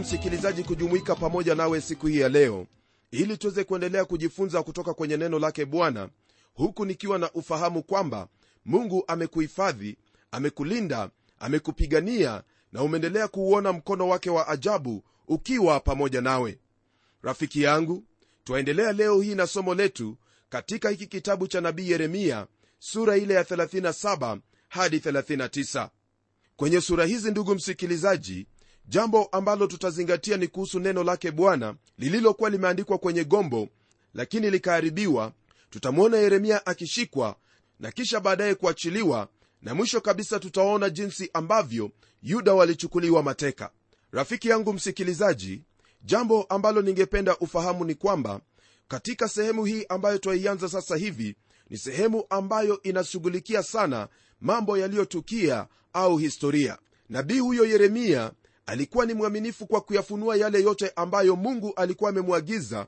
msikilizaji kujumuika pamoja nawe siku hii ya leo ili tuweze kuendelea kujifunza kutoka kwenye neno lake bwana. Huku nikiwa na ufahamu kwamba mungu amekuhifadhi amekulinda amekupigania na umeendelea kuuona mkono wake wa ajabu ukiwa pamoja nawe. Rafiki yangu twaendelea leo hii na somo letu katika hiki kitabu cha nabii yeremia sura ile ya 37 hadi 39 kwenye sura hizi ndugu msikilizaji jambo ambalo tutazingatia ni kuhusu neno lake bwana lililokuwa limeandikwa kwenye gombo lakini likaharibiwa. Tutamwona yeremia akishikwa na kisha baadaye kuachiliwa na mwisho kabisa tutaona jinsi ambavyo yuda walichukuliwa mateka. Rafiki yangu msikilizaji jambo ambalo ningependa ufahamu ni kwamba katika sehemu hii ambayo twaianza sasa hivi ni sehemu ambayo inashughulikia sana mambo yaliyotukia au historia. Nabii huyo yeremia alikuwa ni mwaminifu kwa kuyafunua yale yote ambayo mungu alikuwa amemwagiza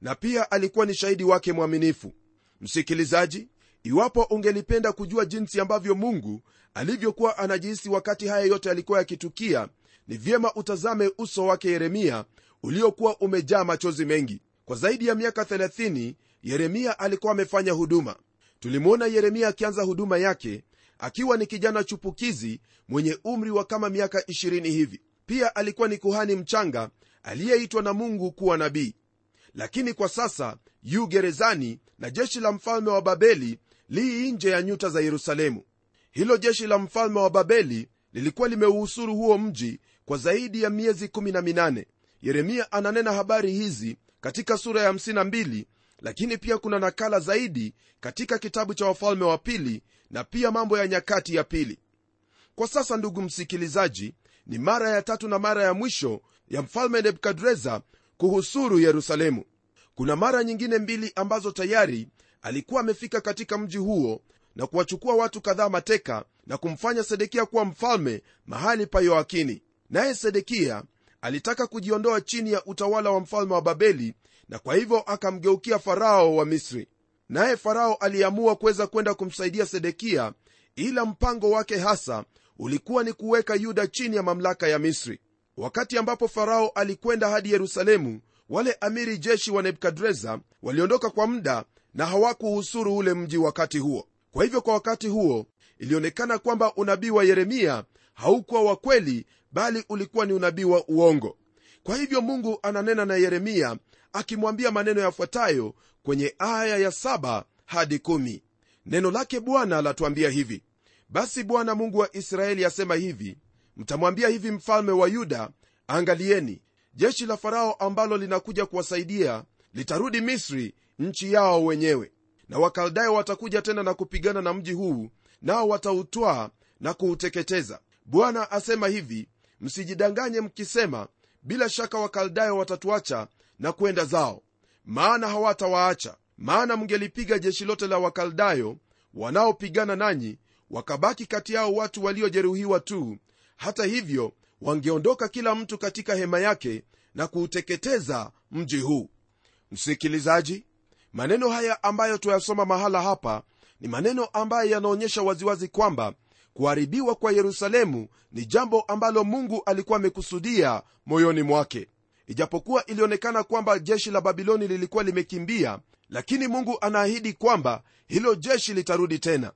na pia alikuwa ni shahidi wake mwaminifu. Msikilizaji iwapo ungelipenda kujua jinsi ambavyo mungu alivyokuwa anajihisi wakati haya yote alikuwa yakitukia ni vyema utazame uso wake yeremia uliokuwa umejaa machozi mengi. Kwa zaidi ya miaka 30 yeremia alikuwa amefanya huduma. Tulimwona yeremia akianza huduma yake akiwa ni kijana chupukizi mwenye umri wa kama miaka 20 hivi pia alikuwa ni kuhani mchanga aliyeitwa na mungu kuwa nabii. Lakini kwa sasa yu gerezani na jeshi la mfalme wa babeli lii nje ya nyuta za yerusalemu. Hilo jeshi la mfalme wa babeli lilikuwa limeuhusuru huo mji kwa zaidi ya miezi 18 yeremia ananena habari hizi katika sura ya 52 lakini pia kuna nakala zaidi katika kitabu cha wafalme wa pili na pia mambo ya nyakati ya pili. Kwa sasa ndugu msikilizaji ni mara ya tatu na mara ya mwisho ya mfalme nebukadreza kuhusuru yerusalemu. Kuna mara nyingine mbili ambazo tayari alikuwa amefika katika mji huo na kuwachukua watu kadhaa mateka na kumfanya sedekia kuwa mfalme mahali pa yoakini. Naye sedekia alitaka kujiondoa chini ya utawala wa mfalme wa babeli na kwa hivyo akamgeukia farao wa misri. Naye farao aliamua kuweza kwenda kumsaidia sedekia ila mpango wake hasa ulikuwa ni kuweka yuda chini ya mamlaka ya misri. Wakati ambapo farao alikwenda hadi yerusalemu wale amiri jeshi wa nebukadreza waliondoka kwa muda na hawakuhusuru ule mji wakati huo. Kwa hivyo kwa wakati huo ilionekana kwamba unabii wa yeremia haukuwa wa kweli bali ulikuwa ni unabii wa uongo. Kwa hivyo mungu ananena na yeremia akimwambia maneno yafuatayo kwenye aya ya 7 hadi 1 neno lake bwana latuambia hivi basi bwana mungu wa israeli asema hivi mtamwambia hivi mfalme wa yuda angalieni jeshi la farao ambalo linakuja kuwasaidia litarudi misri nchi yao wenyewe. Na wakaldayo watakuja tena na kupigana na mji huu nao watautwaa na kuuteketeza. Bwana asema hivi msijidanganye mkisema bila shaka wakaldayo watatuacha na kwenda zao maana hawatawaacha. Maana mngelipiga jeshi lote la wakaldayo wanaopigana nanyi wakabaki kati yao watu waliojeruhiwa tu. Hata hivyo wangeondoka kila mtu katika hema yake na kuuteketeza mji huu. Msikilizaji maneno haya ambayo tuyasoma mahala hapa ni maneno ambayo yanaonyesha waziwazi kwamba kuharibiwa kwa yerusalemu ni jambo ambalo mungu alikuwa amekusudia moyoni mwake. Ijapokuwa ilionekana kwamba jeshi la babiloni lilikuwa limekimbia lakini mungu anaahidi kwamba hilo jeshi litarudi tena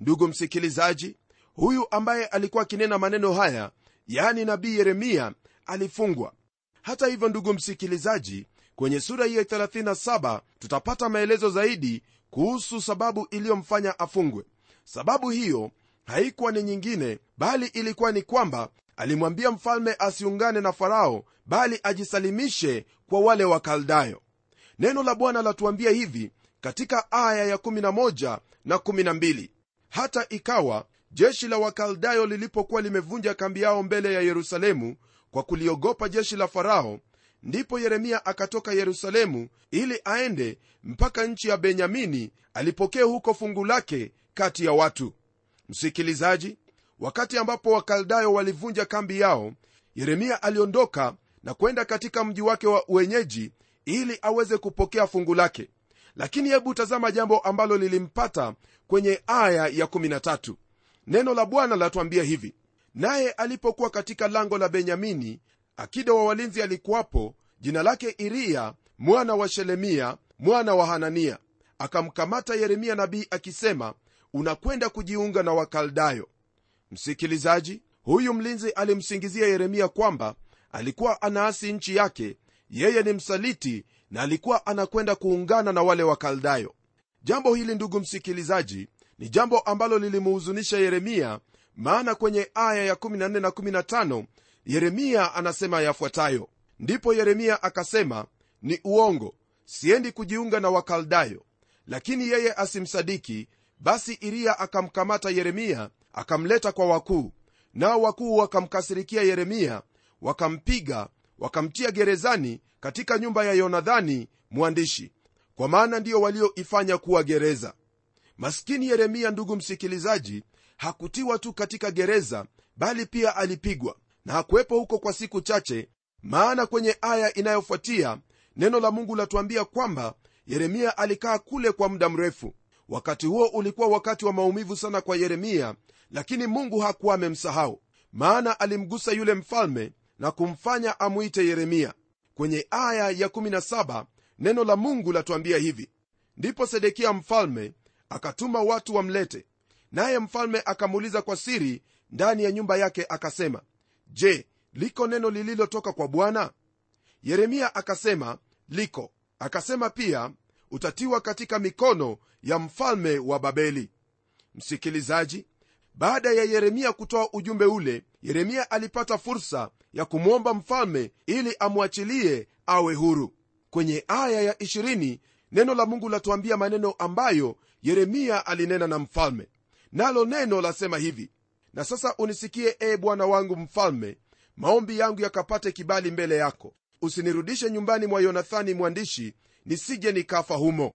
ndugu msikilizaji huyu ambaye alikuwa akinena maneno haya yaani nabii yeremia alifungwa. Hata hivyo ndugu msikilizaji kwenye sura hiyo 37 tutapata maelezo zaidi kuhusu sababu iliyomfanya afungwe. Sababu hiyo haikuwa ni nyingine bali ilikuwa ni kwamba alimwambia mfalme asiungane na farao bali ajisalimishe kwa wale wakaldayo neno la bwana latuambia hivi katika aya ya11 na 12 hata ikawa jeshi la wakaldayo lilipokuwa limevunja kambi yao mbele ya yerusalemu kwa kuliogopa jeshi la farao ndipo yeremia akatoka yerusalemu ili aende mpaka nchi ya benyamini alipokee huko fungu lake kati ya watu. Msikilizaji wakati ambapo wakaldayo walivunja kambi yao yeremia aliondoka na kwenda katika mji wake wa uenyeji ili aweze kupokea fungu lake lakini hebu tazama jambo ambalo lilimpata kwenye aya ya 13 neno la bwana latuambia hivi. Naye alipokuwa katika lango la benyamini akida wa walinzi alikuwapo jina lake iriya mwana wa shelemia mwana wa hanania. Akamkamata yeremia nabii akisema unakwenda kujiunga na wakaldayo. Msikilizaji huyu mlinzi alimsingizia yeremia kwamba alikuwa anaasi nchi yake. Yeye ni msaliti na alikuwa anakwenda kuungana na wale wakaldayo jambo hili ndugu msikilizaji ni jambo ambalo lilimuhuzunisha yeremia maana kwenye aya ya 14 na 15 yeremia anasema yafuatayo. Ndipo yeremia akasema ni uongo siendi kujiunga na wakaldayo lakini yeye asimsadiki. Basi iriya akamkamata yeremia akamleta kwa wakuu. Nao wakuu wakamkasirikia yeremia wakampiga wakamtia gerezani katika nyumba ya yonadhani mwandishi kwa maana ndiyo walioifanya kuwa gereza. Maskini yeremia ndugu msikilizaji hakutiwa tu katika gereza bali pia alipigwa na hakuwepo huko kwa siku chache maana kwenye aya inayofuatia neno la mungu latuambia kwamba yeremia alikaa kule kwa muda mrefu. Wakati huo ulikuwa wakati wa maumivu sana kwa yeremia lakini mungu hakuwa amemsahau maana alimgusa yule mfalme na kumfanya amwite yeremia. Kwenye aya ya 17 neno la mungu latuambia hivi. Ndipo sedekia mfalme akatuma watu wamlete. Naye mfalme akamuuliza kwa siri ndani ya nyumba yake akasema je liko neno lililotoka kwa bwana? Yeremia akasema liko. Akasema pia utatiwa katika mikono ya mfalme wa babeli. Msikilizaji baada ya yeremia kutoa ujumbe ule yeremia alipata fursa ya kumwomba mfalme ili amwachilie awe huru. Kwenye aya ya 20 neno la mungu latuambia maneno ambayo yeremia alinena na mfalme. Nalo neno lasema hivi na sasa unisikie ee bwana wangu mfalme maombi yangu yakapate kibali mbele yako. Usinirudishe nyumbani mwa yonathani mwandishi nisije nikafa humo.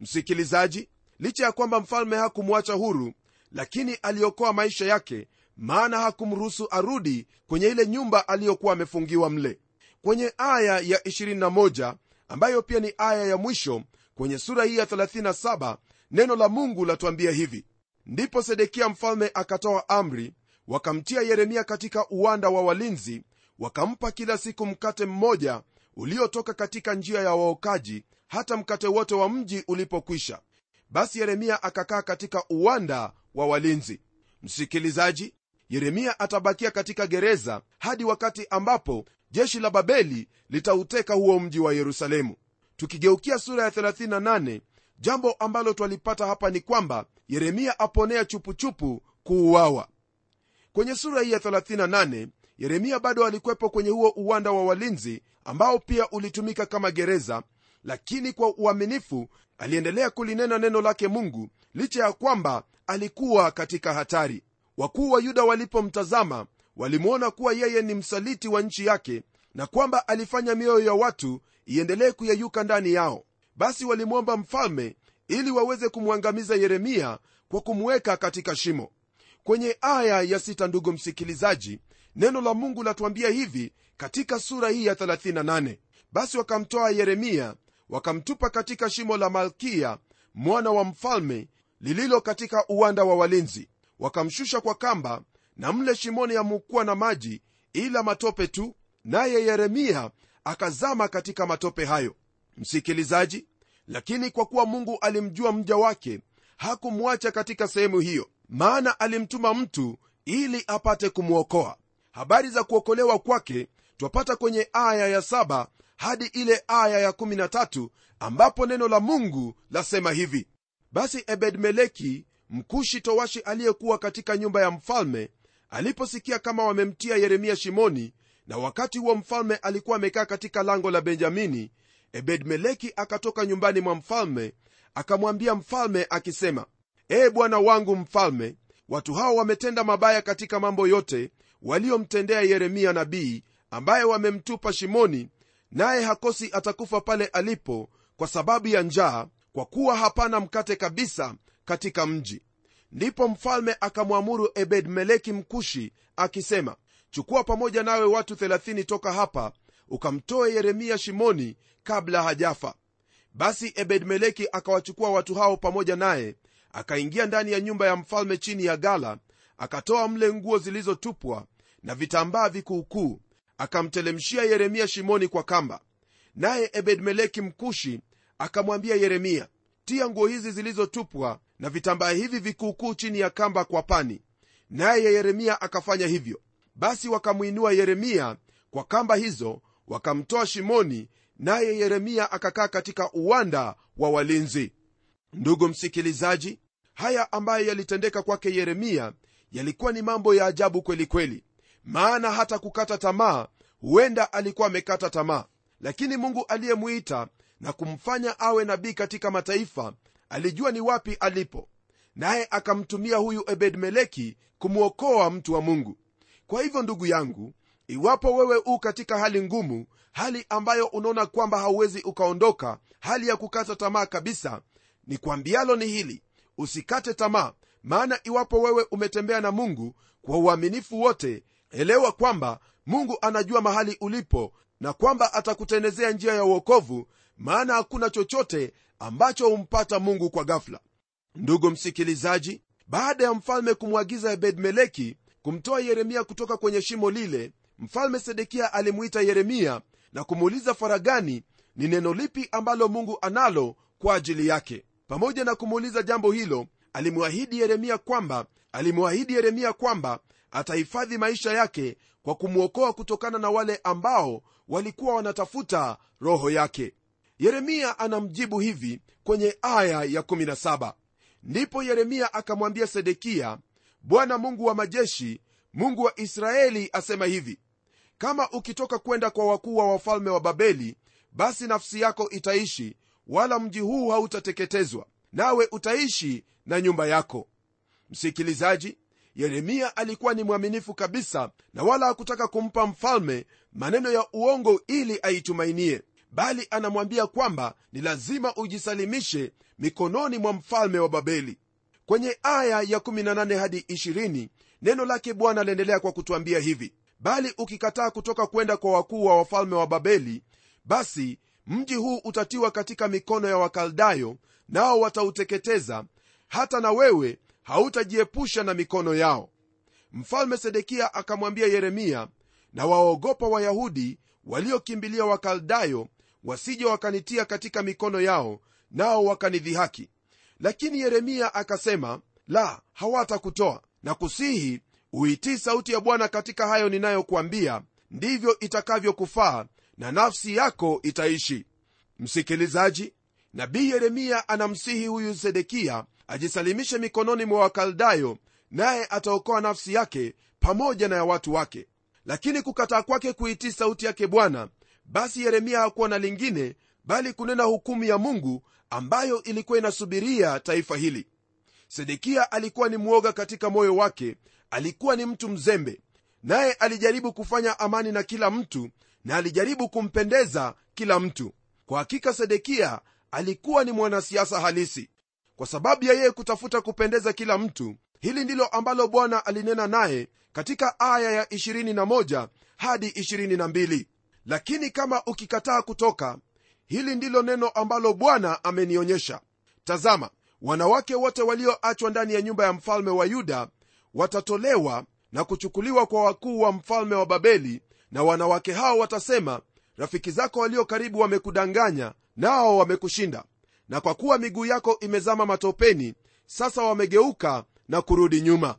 Msikilizaji licha ya kwamba mfalme hakumwacha huru lakini aliokoa maisha yake maana hakumruhusu arudi kwenye ile nyumba aliyokuwa amefungiwa mle. Kwenye aya ya 21 ambayo pia ni aya ya mwisho kwenye sura hii ya 37 neno la mungu latuambia hivi. Ndipo sedekia mfalme akatoa amri wakamtia yeremia katika uwanda wa walinzi wakampa kila siku mkate mmoja uliotoka katika njia ya waokaji hata mkate wote wa mji ulipokwisha. Basi yeremia akakaa katika uwanda wa walinzi. Msikilizaji yeremia atabakia katika gereza hadi wakati ambapo jeshi la babeli litauteka huo mji wa yerusalemu. Tukigeukia sura ya 38 jambo ambalo twalipata hapa ni kwamba yeremia aponea chupuchupu kuuawa. Kwenye sura hii ya 38 yeremia bado alikwepo kwenye huo uwanda wa walinzi ambao pia ulitumika kama gereza lakini kwa uaminifu aliendelea kulinena neno lake mungu licha ya kwamba alikuwa katika hatari. Wakuu wa yuda walipomtazama walimwona kuwa yeye ni msaliti wa nchi yake na kwamba alifanya mioyo ya watu iendelee kuyeyuka ndani yao. Basi walimwomba mfalme ili waweze kumwangamiza yeremia kwa kumweka katika shimo. Kwenye aya ya sita ndugu msikilizaji neno la mungu latuambia hivi katika sura hii ya 38 basi wakamtoa yeremia wakamtupa katika shimo la malkia mwana wa mfalme lililo katika uwanda wa walinzi. Wakamshusha kwa kamba na mle shimoni amukuwa na maji ila matope tu naye yeremia akazama katika matope hayo. Msikilizaji lakini kwa kuwa mungu alimjua mja wake hakumwacha katika sehemu hiyo maana alimtuma mtu ili apate kumwokoa. Habari za kuokolewa kwake twapata kwenye aya ya hadi ile aya ya 13 ambapo neno la mungu lasema hivi. Basi ebedmeleki mkushi towashi aliyekuwa katika nyumba ya mfalme aliposikia kama wamemtia yeremia shimoni na wakati huo mfalme alikuwa amekaa katika lango la benjamini ebedmeleki akatoka nyumbani mwa mfalme akamwambia mfalme akisema ee bwana wangu mfalme watu hao wametenda mabaya katika mambo yote waliomtendea yeremia nabii ambaye wamemtupa shimoni naye hakosi atakufa pale alipo kwa sababu ya njaa kwa kuwa hapana mkate kabisa katika mji. Ndipo mfalme akamwamuru ebedmeleki mkushi akisema chukua pamoja nawe watu 30 toka hapa ukamtoe yeremia shimoni kabla hajafa. Basi ebedmeleki akawachukua watu hao pamoja naye akaingia ndani ya nyumba ya mfalme chini ya gala akatoa mle nguo zilizotupwa na vitambaa vikuukuu akamtelemshia yeremia shimoni kwa kamba. Naye ebedmeleki mkushi akamwambia yeremia tia nguo hizi zilizotupwa na vitambaa hivi vikuukuu chini ya kamba kwa pani. Naye yeremia akafanya hivyo. Basi wakamwinua yeremia kwa kamba hizo wakamtoa shimoni naye yeremia akakaa katika uwanda wa walinzi. Ndugu msikilizaji haya ambayo yalitendeka kwake yeremia yalikuwa ni mambo ya ajabu kwelikweli kweli maana hata kukata tamaa huenda alikuwa amekata tamaa. Lakini mungu aliyemwita na kumfanya awe nabii katika mataifa alijua ni wapi alipo. Naye akamtumia huyu ebedmeleki kumwokoa mtu wa mungu. Kwa hivyo ndugu yangu iwapo wewe u katika hali ngumu hali ambayo unaona kwamba hauwezi ukaondoka hali ya kukata tamaa kabisa ni kwambialo ni hili. Usikate tamaa maana iwapo wewe umetembea na mungu kwa uaminifu wote elewa kwamba mungu anajua mahali ulipo na kwamba atakutendezea njia ya uokovu maana hakuna chochote ambacho humpata mungu kwa gafla ndugu msikilizaji baada ya mfalme kumwagiza ebedmeleki kumtoa yeremia kutoka kwenye shimo lile mfalme sedekia alimuita yeremia na kumuuliza faragani ni neno lipi ambalo mungu analo kwa ajili yake? Pamoja na kumuuliza jambo hilo alimwahidi yeremia kwamba alimwahidi yeremia kwamba atahifadhi maisha yake kwa kumwokoa kutokana na wale ambao walikuwa wanatafuta roho yake. Yeremia anamjibu hivi kwenye aya ya 17 ndipo yeremia akamwambia sedekia bwana mungu wa majeshi mungu wa israeli asema hivi kama ukitoka kwenda kwa wakuu wa wafalme wa babeli basi nafsi yako itaishi wala mji huu hautateketezwa nawe utaishi na nyumba yako. Msikilizaji yeremia alikuwa ni mwaminifu kabisa na wala hakutaka kumpa mfalme maneno ya uongo ili aitumainie bali anamwambia kwamba ni lazima ujisalimishe mikononi mwa mfalme wa babeli. Kwenye aya ya 18 hadi 20 neno lake bwana aliendelea kwa kutwambia hivi bali ukikataa kutoka kwenda kwa wakuu wa wafalme wa babeli basi mji huu utatiwa katika mikono ya wakaldayo nao watauteketeza hata na wewe hautajiepusha na mikono yao. Mfalme sedekia akamwambia yeremia na waogopa wayahudi waliokimbilia wakaldayo wasije wakanitia katika mikono yao nao wakanidhihaki. Lakini yeremia akasema la hawatakutoa. Na kusihi uitii sauti ya bwana katika hayo ninayokuambia ndivyo itakavyokufaa na nafsi yako itaishi. Msikilizaji nabii yeremia anamsihi huyu sedekiya ajisalimishe mikononi mwa wakaldayo naye ataokoa nafsi yake pamoja na ya watu wake. Lakini kukataa kwake kuitii sauti yake bwana basi yeremia hakuwa na lingine bali kunena hukumu ya mungu ambayo ilikuwa inasubiria taifa hili. Sedekiya alikuwa ni mwoga katika moyo wake alikuwa ni mtu mzembe naye alijaribu kufanya amani na kila mtu na alijaribu kumpendeza kila mtu. Kwa hakika sedekia alikuwa ni mwanasiasa halisi. Kwa sababu ya yeye kutafuta kupendeza kila mtu hili ndilo ambalo bwana alinena naye katika aya ya 21 hadi 22 lakini kama ukikataa kutoka hili ndilo neno ambalo bwana amenionyesha. Tazama wanawake wote walioachwa ndani ya nyumba ya mfalme wa yuda watatolewa na kuchukuliwa kwa wakuu wa mfalme wa babeli na wanawake hao watasema rafiki zako walio karibu wamekudanganya nao wamekushinda. Na kwa kuwa miguu yako imezama matopeni sasa wamegeuka na kurudi nyuma.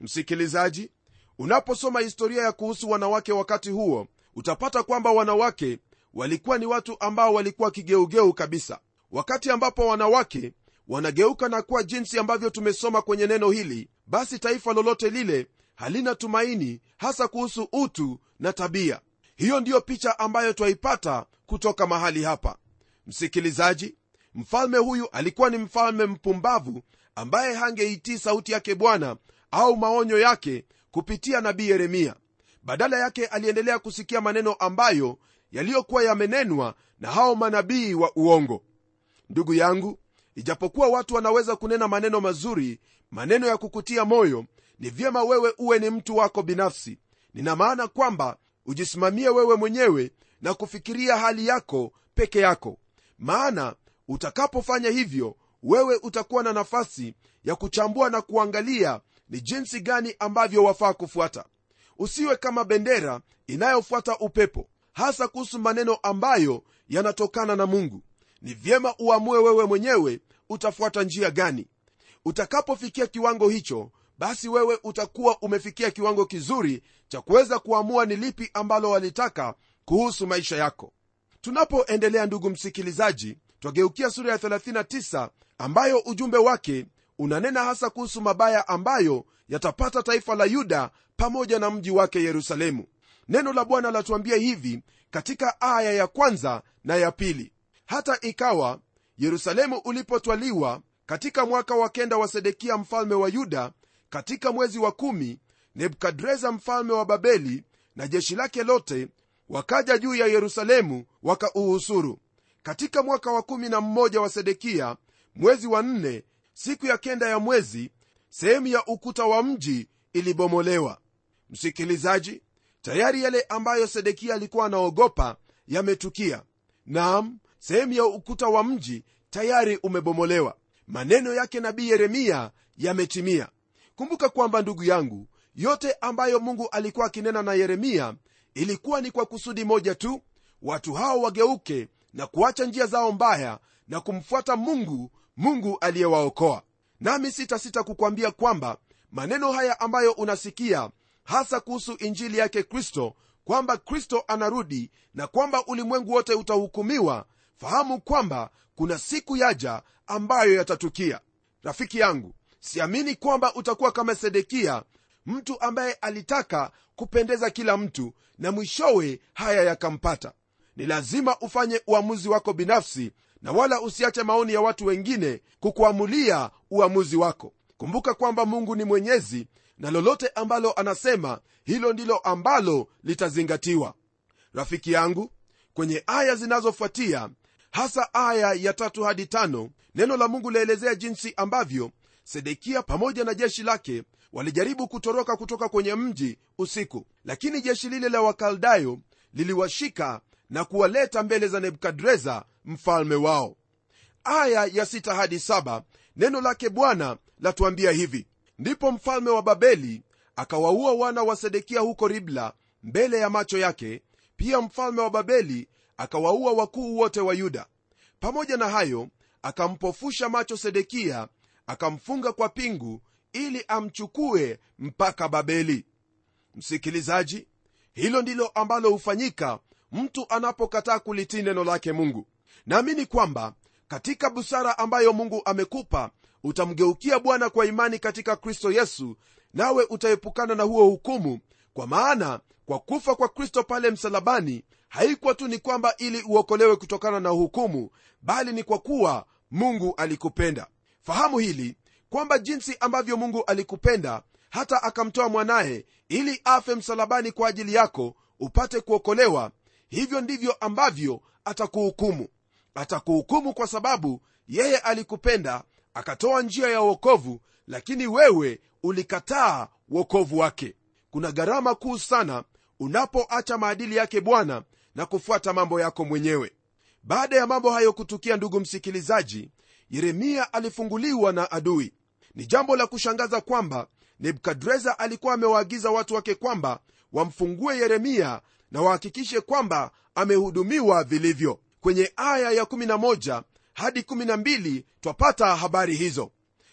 Msikilizaji unaposoma historia ya kuhusu wanawake wakati huo utapata kwamba wanawake walikuwa ni watu ambao walikuwa kigeugeu kabisa. Wakati ambapo wanawake wanageuka na kuwa jinsi ambavyo tumesoma kwenye neno hili basi taifa lolote lile halina tumaini hasa kuhusu utu na tabia. Hiyo ndiyo picha ambayo twaipata kutoka mahali hapa msikilizaji mfalme huyu alikuwa ni mfalme mpumbavu ambaye hangeitii sauti yake bwana au maonyo yake kupitia nabii yeremia. Badala yake aliendelea kusikia maneno ambayo yaliyokuwa yamenenwa na hao manabii wa uongo. Ndugu yangu ijapokuwa watu wanaweza kunena maneno mazuri maneno ya kukutia moyo ni vyema wewe uwe ni mtu wako binafsi. Nina maana kwamba ujisimamie wewe mwenyewe na kufikiria hali yako peke yako maana utakapofanya hivyo wewe utakuwa na nafasi ya kuchambua na kuangalia ni jinsi gani ambavyo wafaa kufuata. Usiwe kama bendera inayofuata upepo hasa kuhusu maneno ambayo yanatokana na mungu. Ni vyema uamue wewe mwenyewe utafuata njia gani. Utakapofikia kiwango hicho basi wewe utakuwa umefikia kiwango kizuri cha kuweza kuamua ni lipi ambalo walitaka kuhusu maisha yako tunapoendelea ndugu msikilizaji twageukia sura ya 39 ambayo ujumbe wake unanena hasa kuhusu mabaya ambayo yatapata taifa la yuda pamoja na mji wake yerusalemu. Neno la bwana latuambia hivi katika aya ya kwanza na ya pili. Hata ikawa yerusalemu ulipotwaliwa katika mwaka wa kenda wa sedekia mfalme wa yuda katika mwezi wa kumi nebukadreza mfalme wa babeli na jeshi lake lote wakaja juu ya yerusalemu wakauhusuru. Katika mwaka wa kumi na mmoja wa sedekiya mwezi wa nne siku ya kenda ya mwezi sehemu ya ukuta wa mji ilibomolewa. Msikilizaji tayari yale ambayo sedekia alikuwa anaogopa yametukia. Nam sehemu ya ukuta wa mji tayari umebomolewa. Maneno yake nabii yeremia yametimia. Kumbuka kwamba ndugu yangu yote ambayo mungu alikuwa akinena na yeremia ilikuwa ni kwa kusudi moja tu watu hao wageuke na kuacha njia zao mbaya na kumfuata mungu mungu aliyewaokoa. Nami sitasita kukwambia kwamba maneno haya ambayo unasikia hasa kuhusu injili yake kristo kwamba kristo anarudi na kwamba ulimwengu wote utahukumiwa fahamu kwamba kuna siku yaja ambayo yatatukia. Rafiki yangu siamini kwamba utakuwa kama sedekia mtu ambaye alitaka kupendeza kila mtu na mwishowe haya yakampata. Ni lazima ufanye uamuzi wako binafsi na wala usiache maoni ya watu wengine kukuamulia uamuzi wako. Kumbuka kwamba mungu ni mwenyezi na lolote ambalo anasema hilo ndilo ambalo litazingatiwa. Rafiki yangu kwenye aya zinazofuatia hasa aya ya tatu hadi tano neno la mungu laelezea jinsi ambavyo sedekia pamoja na jeshi lake walijaribu kutoroka kutoka kwenye mji usiku lakini jeshi lile la wakaldayo liliwashika na kuwaleta mbele za nebukadreza mfalme wao. Aya ya sita hadi saba neno lake bwana latuambia hivi. Ndipo mfalme wa babeli akawaua wana wa sedekia huko ribla mbele ya macho yake. Pia mfalme wa babeli akawaua wakuu wote wa yuda. Pamoja na hayo akampofusha macho sedekia akamfunga kwa pingu ili amchukue mpaka babeli. Msikilizaji hilo ndilo ambalo hufanyika mtu anapokataa kulitii neno lake mungu. Naamini kwamba katika busara ambayo mungu amekupa utamgeukia bwana kwa imani katika kristo yesu nawe utaepukana na huo hukumu kwa maana kwa kufa kwa kristo pale msalabani haikuwa tu ni kwamba ili uokolewe kutokana na hukumu bali ni kwa kuwa mungu alikupenda. Fahamu hili kwamba jinsi ambavyo mungu alikupenda hata akamtoa mwanaye ili afe msalabani kwa ajili yako upate kuokolewa hivyo ndivyo ambavyo atakuhukumu. Atakuhukumu kwa sababu yeye alikupenda akatoa njia ya uokovu lakini wewe ulikataa uokovu wake. Kuna gharama kuu sana unapoacha maadili yake bwana na kufuata mambo yako mwenyewe. Baada ya mambo hayo kutukia ndugu msikilizaji yeremia alifunguliwa na adui. Ni jambo la kushangaza kwamba nebukadreza alikuwa amewaagiza watu wake kwamba wamfungue yeremia na wahakikishe kwamba amehudumiwa vilivyo. Kwenye aya ya 11 hadi 12 twapata habari hizo.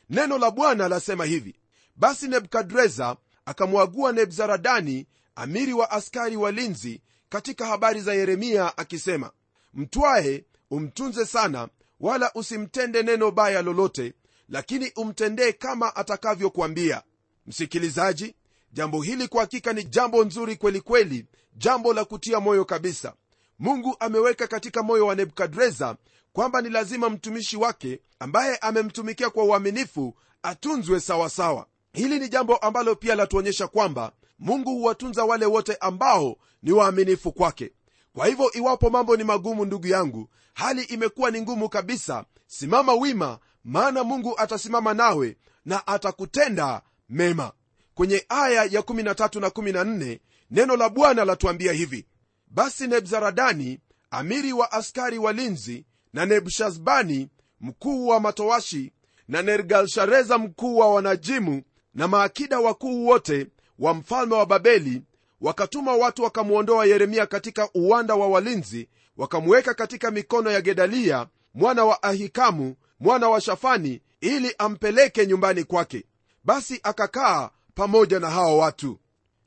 Neno la bwana lasema hivi basi nebukadreza akamwagua nebzaradani amiri wa askari walinzi katika habari za yeremia akisema mtwae umtunze sana wala usimtende neno baya lolote lakini umtendee kama atakavyokuambia. Msikilizaji jambo hili kwa hakika ni jambo nzuri kweli kweli jambo la kutia moyo kabisa. Mungu ameweka katika moyo wa nebukadreza kwamba ni lazima mtumishi wake ambaye amemtumikia kwa uaminifu atunzwe sawasawa. Sawa. hili ni jambo ambalo pia latuonyesha kwamba mungu huwatunza wale wote ambao ni waaminifu kwake. Kwa hivyo iwapo mambo ni magumu ndugu yangu hali imekuwa ni ngumu kabisa. Simama wima maana mungu atasimama nawe na atakutenda mema. Kwenye aya ya 13 na 14 neno la bwana latuambia hivi. Basi nebzaradani amiri wa askari walinzi na nebushazbani mkuu wa matowashi na nergalshareza mkuu wa wanajimu na maakida wakuu wote wa mfalme wa babeli wakatuma watu wakamwondoa yeremia katika uwanda wa walinzi wakamweka katika mikono ya gedalia mwana wa ahikamu mwana wa shafani ili ampeleke nyumbani kwake. Basi akakaa pamoja na hawa watu.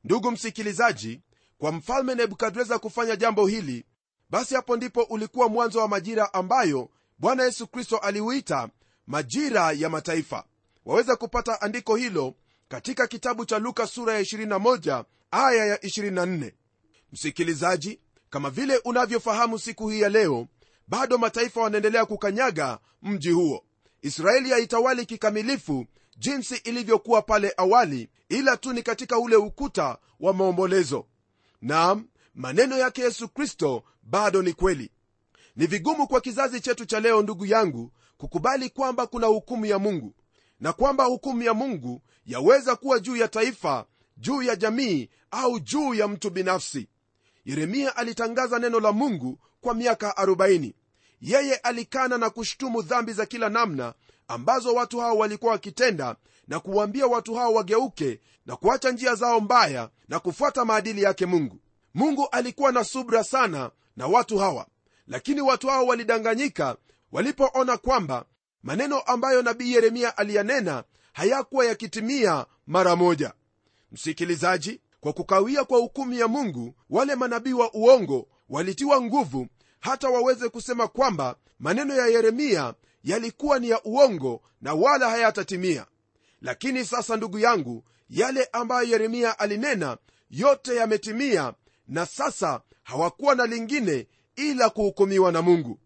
Ndugu msikilizaji kwa mfalme nebukadreza kufanya jambo hili basi hapo ndipo ulikuwa mwanzo wa majira ambayo bwana yesu kristo aliuita majira ya mataifa. Waweza kupata andiko hilo katika kitabu cha luka sura ya 21 aya ya 24 msikilizaji kama vile unavyofahamu siku hii ya leo bado mataifa wanaendelea kukanyaga mji huo. Israeli haitawali kikamilifu jinsi ilivyokuwa pale awali ila tu ni katika ule ukuta wa maombolezo. Nam maneno yake yesu kristo bado ni kweli. Ni vigumu kwa kizazi chetu cha leo ndugu yangu kukubali kwamba kuna hukumu ya mungu na kwamba hukumu ya mungu yaweza kuwa juu ya taifa juu ya jamii au juu ya mtu binafsi yeremia alitangaza neno la mungu kwa miaka 40 yeye alikana na kushutumu dhambi za kila namna ambazo watu hao walikuwa wakitenda na kuwaambia watu hao wageuke na kuacha njia zao mbaya na kufuata maadili yake mungu. Mungu alikuwa na subra sana na watu hawa. Lakini watu hao walidanganyika walipoona kwamba maneno ambayo nabii yeremia aliyanena hayakuwa yakitimia mara moja. Msikilizaji kwa kukawia kwa hukumu ya mungu wale manabii wa uongo walitiwa nguvu hata waweze kusema kwamba maneno ya yeremia yalikuwa ni ya uongo na wala hayatatimia. Lakini sasa ndugu yangu yale ambayo yeremia alinena yote yametimia na sasa hawakuwa na lingine ila kuhukumiwa na mungu.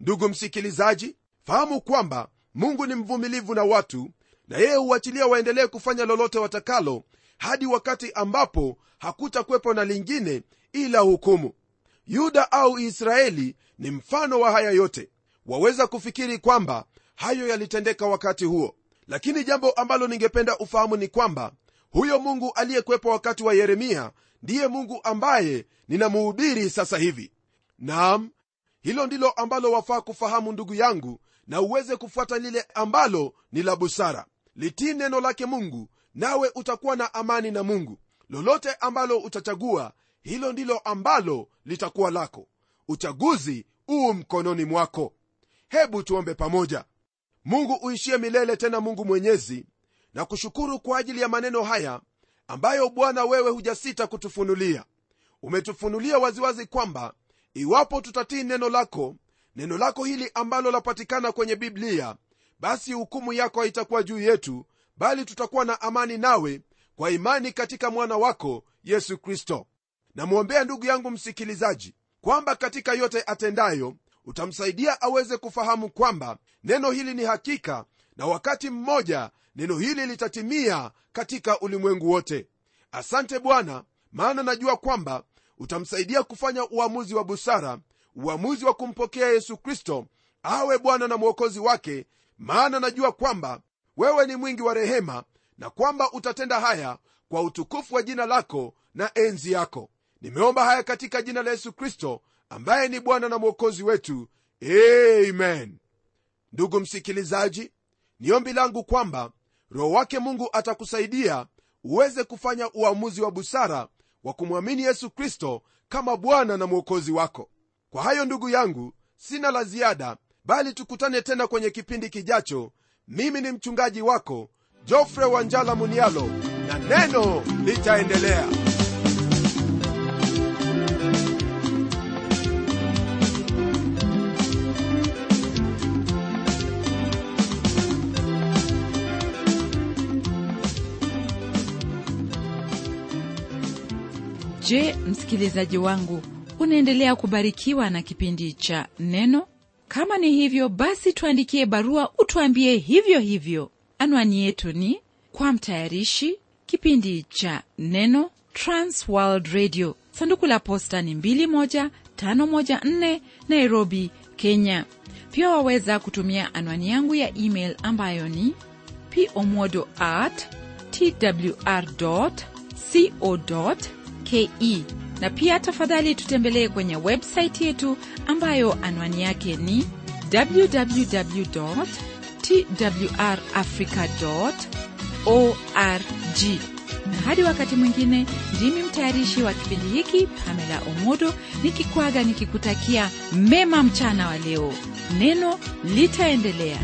Ndugu msikilizaji fahamu kwamba mungu ni mvumilivu na watu na yeye huachilia waendelee kufanya lolote watakalo hadi wakati ambapo hakutakwepo na lingine ila hukumu. Yuda au israeli ni mfano wa haya yote. Waweza kufikiri kwamba hayo yalitendeka wakati huo. Lakini jambo ambalo ningependa ufahamu ni kwamba huyo mungu aliyekwepo wakati wa yeremia ndiye mungu ambaye ninamuhubiri sasa hivi. Naam hilo ndilo ambalo wafaa kufahamu ndugu yangu na uweze kufuata lile ambalo ni la busara. Litii neno lake mungu nawe utakuwa na amani na mungu. Lolote ambalo utachagua hilo ndilo ambalo litakuwa lako. Uchaguzi uu mkononi mwako. Hebu tuombe pamoja. Mungu uishie milele tena mungu mwenyezi na kushukuru kwa ajili ya maneno haya ambayo bwana wewe hujasita kutufunulia. Umetufunulia waziwazi kwamba iwapo tutatii neno lako neno lako hili ambalo lapatikana kwenye biblia basi hukumu yako haitakuwa juu yetu bali tutakuwa na amani nawe kwa imani katika mwana wako yesu kristo. Namwombea ndugu yangu msikilizaji kwamba katika yote atendayo utamsaidia aweze kufahamu kwamba neno hili ni hakika na wakati mmoja neno hili litatimia katika ulimwengu wote. Asante bwana maana najua kwamba utamsaidia kufanya uamuzi wa busara uamuzi wa kumpokea yesu kristo awe bwana na mwokozi wake maana najua kwamba wewe ni mwingi wa rehema na kwamba utatenda haya kwa utukufu wa jina lako na enzi yako. Nimeomba haya katika jina la yesu kristo ambaye ni bwana na mwokozi wetu. Amen. Ndugu msikilizaji ni ombi langu kwamba roho wake mungu atakusaidia uweze kufanya uamuzi wa busara wa kumwamini yesu kristo kama bwana na mwokozi wako. Kwa hayo ndugu yangu sina la ziada bali tukutane tena kwenye kipindi kijacho mimi ni mchungaji wako jofre wanjala munialo na neno litaendelea. Je msikilizaji wangu unaendelea kubarikiwa na kipindi cha neno kama ni hivyo basi tuandikie barua utuambie hivyo hivyo. Anwani yetu ni kwa mtayarishi kipindi cha neno transworld radio. Sanduku la posta ni 21514 nairobi kenya. Pia waweza kutumia anwani yangu ya email ambayo ni pomodo at twr co ke na pia tafadhali tutembelee kwenye websaiti yetu ambayo anwani yake ni www twrafrica org. Na hadi wakati mwingine ndimi mtayarishi wa kipindi hiki pamela omodo nikikwaga nikikutakia mema mchana wa leo. Neno litaendelea